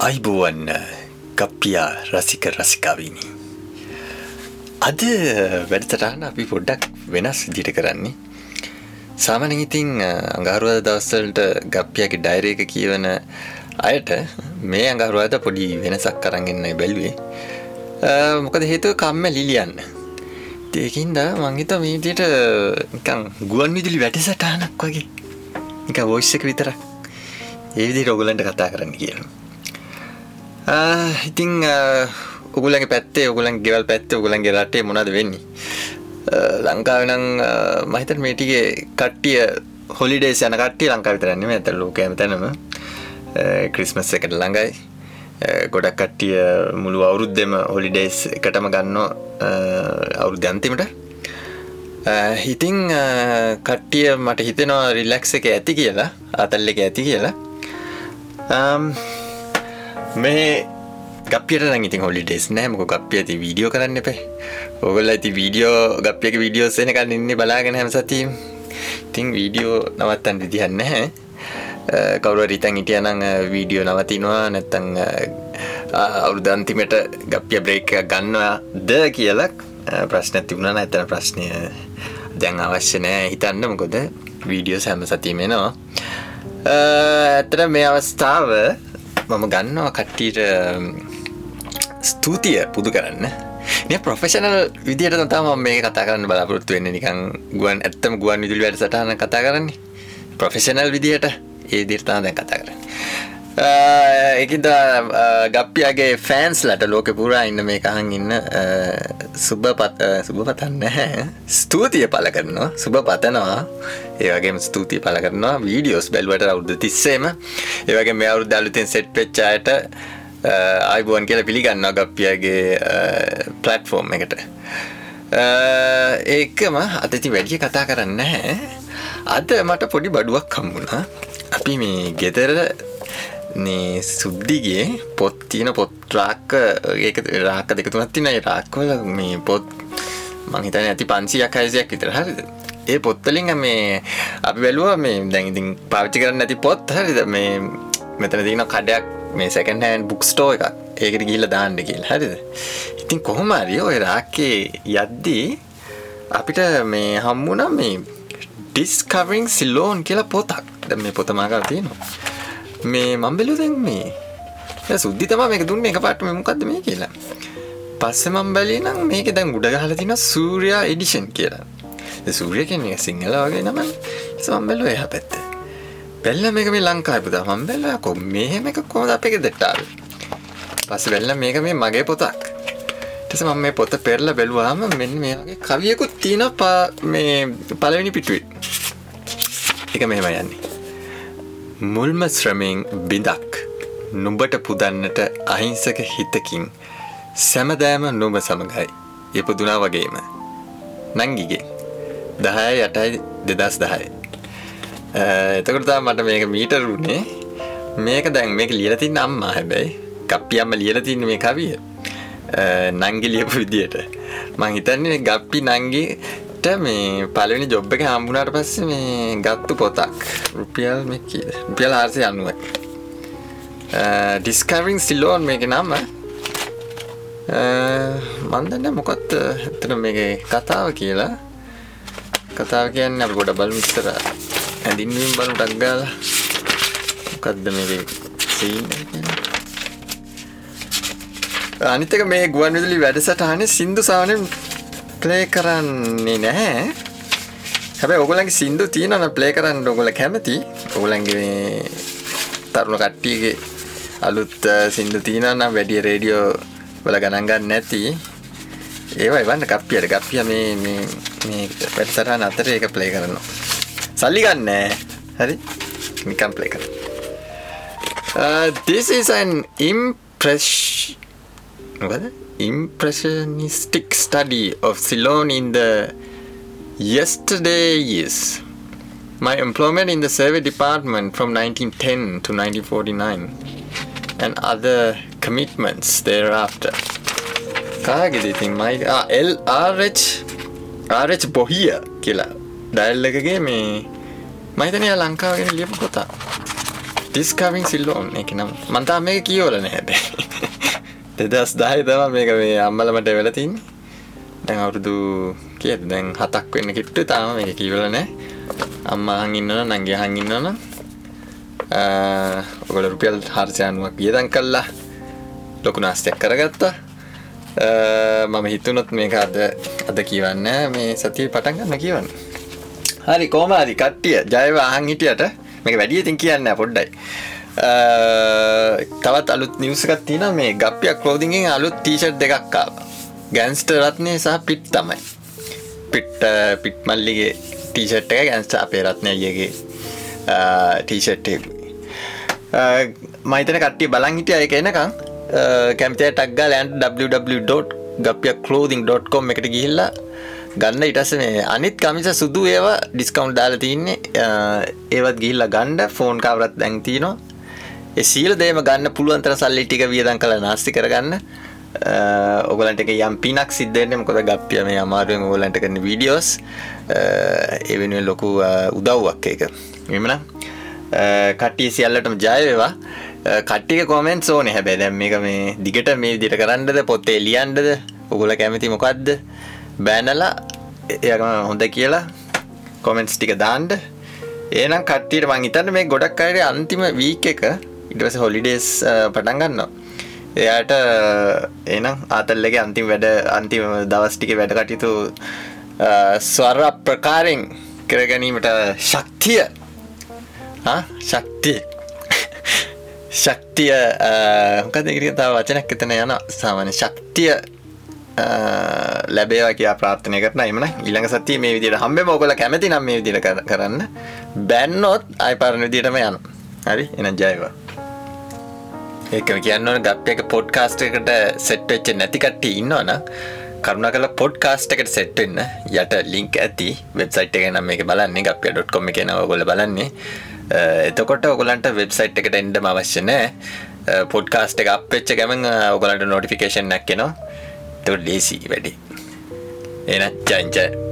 අයිබුවන් ගප්පියා රසික රසිකාවීනි. අද වැඩතරාන අපි පොඩ්ඩක් වෙනස් දිට කරන්නේ. සාමන ඉතින් අඟහරුවද දවස්සලට ගප්පියකි ඩයිරේක කියවන අයට මේ අඟහරුවද පොඩි වෙනසක් කරගන්න බැල්වේ. මොකද හේතුව කම්ම ලිලියන්න. ඒකින්ද මංහිත මේටියට නිකං ගුවන් විදුලි වැටසටානක් වගේ එක වෝශ්‍යක විතරක් ඒවිදි රොගලන්ට කතා කරන්න කියනවා. ඉතිං උගුලගේ පැත්තේ ඔගුලන් ගෙවල් පැත්ත ඔගුලන්ගේ රටේ මොනද වෙන්නේ? ලංකාවනං මහිතර මේටිගේ කට්ටිය හොලිඩේ යන කට්ටිය ලංකා විතරන්නේ ඇත ලෝකෑම තැනම. ක්‍රිස්මස් එකට ළඟයි. ගොඩක් කට්ටිය මුළු අවුරුද්දෙම හොලිඩේස් එකටම ගන්න අවුරුද්ධ අන්තිමට. හිතිං කට්ටිය මට හිතෙනවා රිලක්ස එක ඇති කියලා අතල්ල එක ඇති කියලා. මේ ගපියට ඉතින් හොලිඩෙස් නෑමක ගප්ිය ඇති වීඩියෝ කරන්න එපේ. ඔගොල්ල ඇති වීඩියෝ ගප්ියක වීඩියෝ සෙනකල් ඉන්න බලාගෙන හැම සතිීම් ඉතිං වීඩියෝ නවත්තන් දිදිහන්න හැ කවුර රිතන් හිටියනං වීඩියෝ නවතිනවා. නැත්තං අවුරුදන්තිමට ගප්ිය බ්‍රේක් ගන්නවා ද කියලක් ප්‍රශ්න තිබුණන ඇතන ප්‍රශ්නය දැන් අවශ්‍ය නෑ හිතන්න. මොකොද වීඩියෝ සැම සතිීමෙනවා ඇතර මේ අවස්ථාව මම ගන්නවා කට්ටීට ස්තුතිය පුදු කරන්න. නිය ප්‍රොෆෙෂනල් විදියට තම මේ කතා කරන්න බලාපොරොත්තු වෙන්න. නිකං ගුවන් ඇත්තම ගුවන් විදුලි වැඩ සටහන කතා කරන්නේ. ප්‍රොෆෙෂනල් විදියට ඒ දිර්තා දැන් කතා කරන්න. එකද ගප්පියගේ ෆෑන්ස් ලට ලෝක පුරා ඉන්න මේ කහන් ඉන්න සුබ පත් සුබ පතන්න ස්තුතිය පල කරනවා සුබ පතනවා ඒවගේ ස්තුතිය පල කරනවා. වීඩියෝස් බැල්වට අවුද්ධ තිස්සේම. ඒවගේ මේ අවුද්ධ අලුතෙන් සෙට් පෙච්චායට අයිබුවන් කියලා පිළිගන්න ගප්පියගේ පලට්ෆෝර්ම් එකට. ඒකම අතති වැඩිය කතා කරන්න හැ අද මට පොඩි බඩුවක් කම්බුණා අපි මේ ගෙදර නේ සුද්දිගේ පොත් තියෙන පොත් රාක්ක ඒක රාක්ක දෙක තුනක් තියෙන රාක්වල මේ පොත් මං හිතන්නේ ඇති 500ක් 600ක් විතර හරිද? ඒ පොත්වලින් මේ අපි බැලුවා මේ දැන් ඉතින් පාවිච්චි කරන්න නැති පොත් හරිද? මේ මෙතන තියෙන කඩයක් මේ සෙකන්ඩ් හෑන්ඩ් බුක් ස්ටෝර් එකක්. ඒකට ගිහිල්ලා දාන්න කියලා. හරිද? ඉතින් කොහොම හරි ඔය රාක්කේ යද්දී අපිට මේ හම්බුණා මේ ඩිස්කවරිං සිලෝන් කියලා පොතක්. දැන් මේ පොත මාගාව තියෙනවා. මේ මම්බෙලු දැන් මේ සුද්දි තමා මේක දුන්නේ එකපාරට මේ මොකද්ද මේ කියලා. පස්සේ මම බැලුවේ නම් මේකේ දැන් උඩ ගහලා තියෙනවා සූර්යා එඩිෂන් කියලා. ඒ සූර්ය කියන්නේ සිංහල වගේ නම. ඒක මම බැලුවා එහා පැත්තේ. බැලලා මේක මේ ලංකාවේ පුතා මම බැලුවා කො මෙහෙම එක කොහොමද අපේ ගෙදරට ආවේ. පස්සේ බැලලා මේක මේ මගේ පොතක්. ඊට පස්සේ මම මේ පොත පෙරලා බැලුවාම මෙන්න මේ වගේ කවියකුත් තියෙනවා මේ පළවෙනි පිටුවේ. ඒක මෙහෙම යන්නේ. මුල්ම ශ්‍රමයෙන් බිඳක් නුඹට පුදන්නට අහිංසක හිතකින් සැමදෑම නුඹ සමඟයි ඉපදුනා වගේම. නංගිගේ. දහය යටයි දෙදස් දහය එතකොටතා මට මේක මීටරුනේ මේක දැන් මේක ලියලතින් අම්මා හැබැයි. කප්පියම්ම ලියලතින්න මේ කවිය. නංගි ලියපු විදියට. මං හිතන්නේ ගප්පි නංගි මේ පලවෙනි ජොබ් එක හම්බුණට පස්සේ මේ ගත්තු පොතක් රුපියල් මෙකීද රුපියල් ආර්සය අනුව ඩිස්කවිං සිල්ලෝන් මේක නම්ම මන්දන්න මොකත් ඇතන මේ කතාව කියලා. කතාව කියන්න අප ගොඩ බලු විස්තර ඇඳින්වීම් බලු ටක්ගාල මොකක්ද මේ අනිතක මේ ගුවන් විදුලි වැඩසටහන සිින්දු සානය ප්ලේ කරන්නේ නැහැ. හැබැයි ඔගොලන්ගේ සින්දු තියෙනවන ප්ලේ කරන්න ඔගොල කැමති. ඔගොලන්ගේ තරුණ කට්ටියගේ අලුත් සින්දු තියෙනනම් වැඩිය රේඩියෝ වල ගණන්ගන්න නැති. ඒවා එවන්න කප්පියට. ගප්පිය මේ මේ පැත්සරහන අතර ඒක ප්ලේ කරනවා. සල්ලි ගන්න හරි? නිකම් ප්ලේ කර this is an impress what? Impressionistic study of Ceylon in the yesterday years. My employment in the survey department from 1910 to 1949 and other commitments thereafter. කාගෙද ඉතින් මයි එල් ආරච් ආරච් බොහිය කියලා ඩයිල් එකගේ මේ මහිතනය ලංකාවගෙන ලියපු පොතා ටිස්කවින් සිල්ලෝන් එක නම් මන්තා මේ කියවලන හැබ දෙදස් දාහි තම මේක මේ අම්මලමට වෙලතින් දැන් අවුරුදු කිය දැන් හතක් වෙන්න කිට්ට. තාම මේක කියවලනෑ අම්මා හඟින්නන නංගේ හඟින්නන ඔගල රුපියල් හර්සයනුවක් වියදන් කල්ලා ලොකු නාස්තයක් කරගත්තා. මම හිතුනොත් මේක අද අද කියවන්න මේ සතිය පටන් ගන්න කියවන්න. හරි කෝමාරි කට්ටිය. ජයව අහන් හිටියට මේක වැඩිය තින් කියන්න පොඩ්ඩයි. තවත් අලුත් නිවසකත් තින මේ ගප්පියක් කලෝදිගෙන් අලුත් ටීෂට් දෙකක්කා ගැන්ස්ට රත්නය සහ පිට් තමයි. පිට් පිට් මල්ලිගේ ටීෂට් එක ගැන්ස්ට අපේ රත්නයගේ ටීෂට් මයිතන කට්ටිය බලන් හිටිය. එක එනකං කැමතිය ටක්ගා ලෑන්් www.ගපිය එකට ගිහිල්ලා ගන්න. ඉටස මේ අනිත් කමිස සුදු ඒවා ඩිස්කවන්් දාල තින්නේ. ඒවත් ගිහිල්ල ගණ්ඩ ෆෝන් කවරත් දැන්තිනවා සීල දේම ගන්න පුළුවන්තර සල්ලි ටික වියදන් කළ නාස්ති කරගන්න. ඔගලන්ට එක යම් පිනක් සිද්ධෙන්න්න මොකොද ගප්ිය මේ අමාරුවෙන් ඕලන්ට කරන වීඩියෝස් එවෙනුවෙන් ලොකු උදව්වක් එක මෙමන කට්ටිය සියල්ලටම ජයවේවා කට්ටික කොමෙන්ට් ඕන. හැබැ දැම් මේක මේ දිගට මේ දිට කරන්නද පොත්තේ ලියන්ඩද ඔගුල කැමති මොකක්ද බෑනලා එයම හොඳ කියලා කොමෙන්ට්ස් ටික දාන්ඩ ඒනම් කට්ටියට මං හිතන්න මේ ගොඩක් අයට අන්තිම වීක එක ඉටවස හොලිඩේස් පටන් ගන්නවා. එයාට එනම් ආතල්ලගේ අන්තිම වැඩ අන්තිම දවස්ටික වැඩ කටයුතු ස්වර ප්‍රකාරෙන් කරගැනීමට ශක්තිය. ශක්තිය. ශක්තිය හොකදකිරි තාව වචනක් එතන යන සාමාන්‍ය ශක්තිය ලැබේවා කියා ප්‍රාර්ථනය කරන එමන ඉළඟ සතිය මේ විදිට හම්බේ මෝකල කැමති නම් මේ විදිර කරන්න. බැන්නොත් අයි පරණ විදිටම යන හරි? එන ජයවා. ඒක කියන්නවන ගප්යක පොඩ්කාස්ට එකට සෙට්වෙච්ච නැතිකට්ටි ඉන්නවන කරුණ කල පොඩ්කාස්ට එකට සෙට්වෙන්න යට ලින්ක් ඇති. වෙබ්සයිට් එක නම් එක බලන්නේ ගප්ය.කොම එක නවගොල බලන්නේ. එතකොට ඔගලන්ට වෙබ්සයිට් එකට එන්ඩම අවශ්‍ය නෑ පොඩ්කාස්ට එක අපච්ච ගැමන් ඔගලන්ට නොටිෆිකේෂන් නැක්කෙනවා තො ලේසි වැඩි. එන ජංච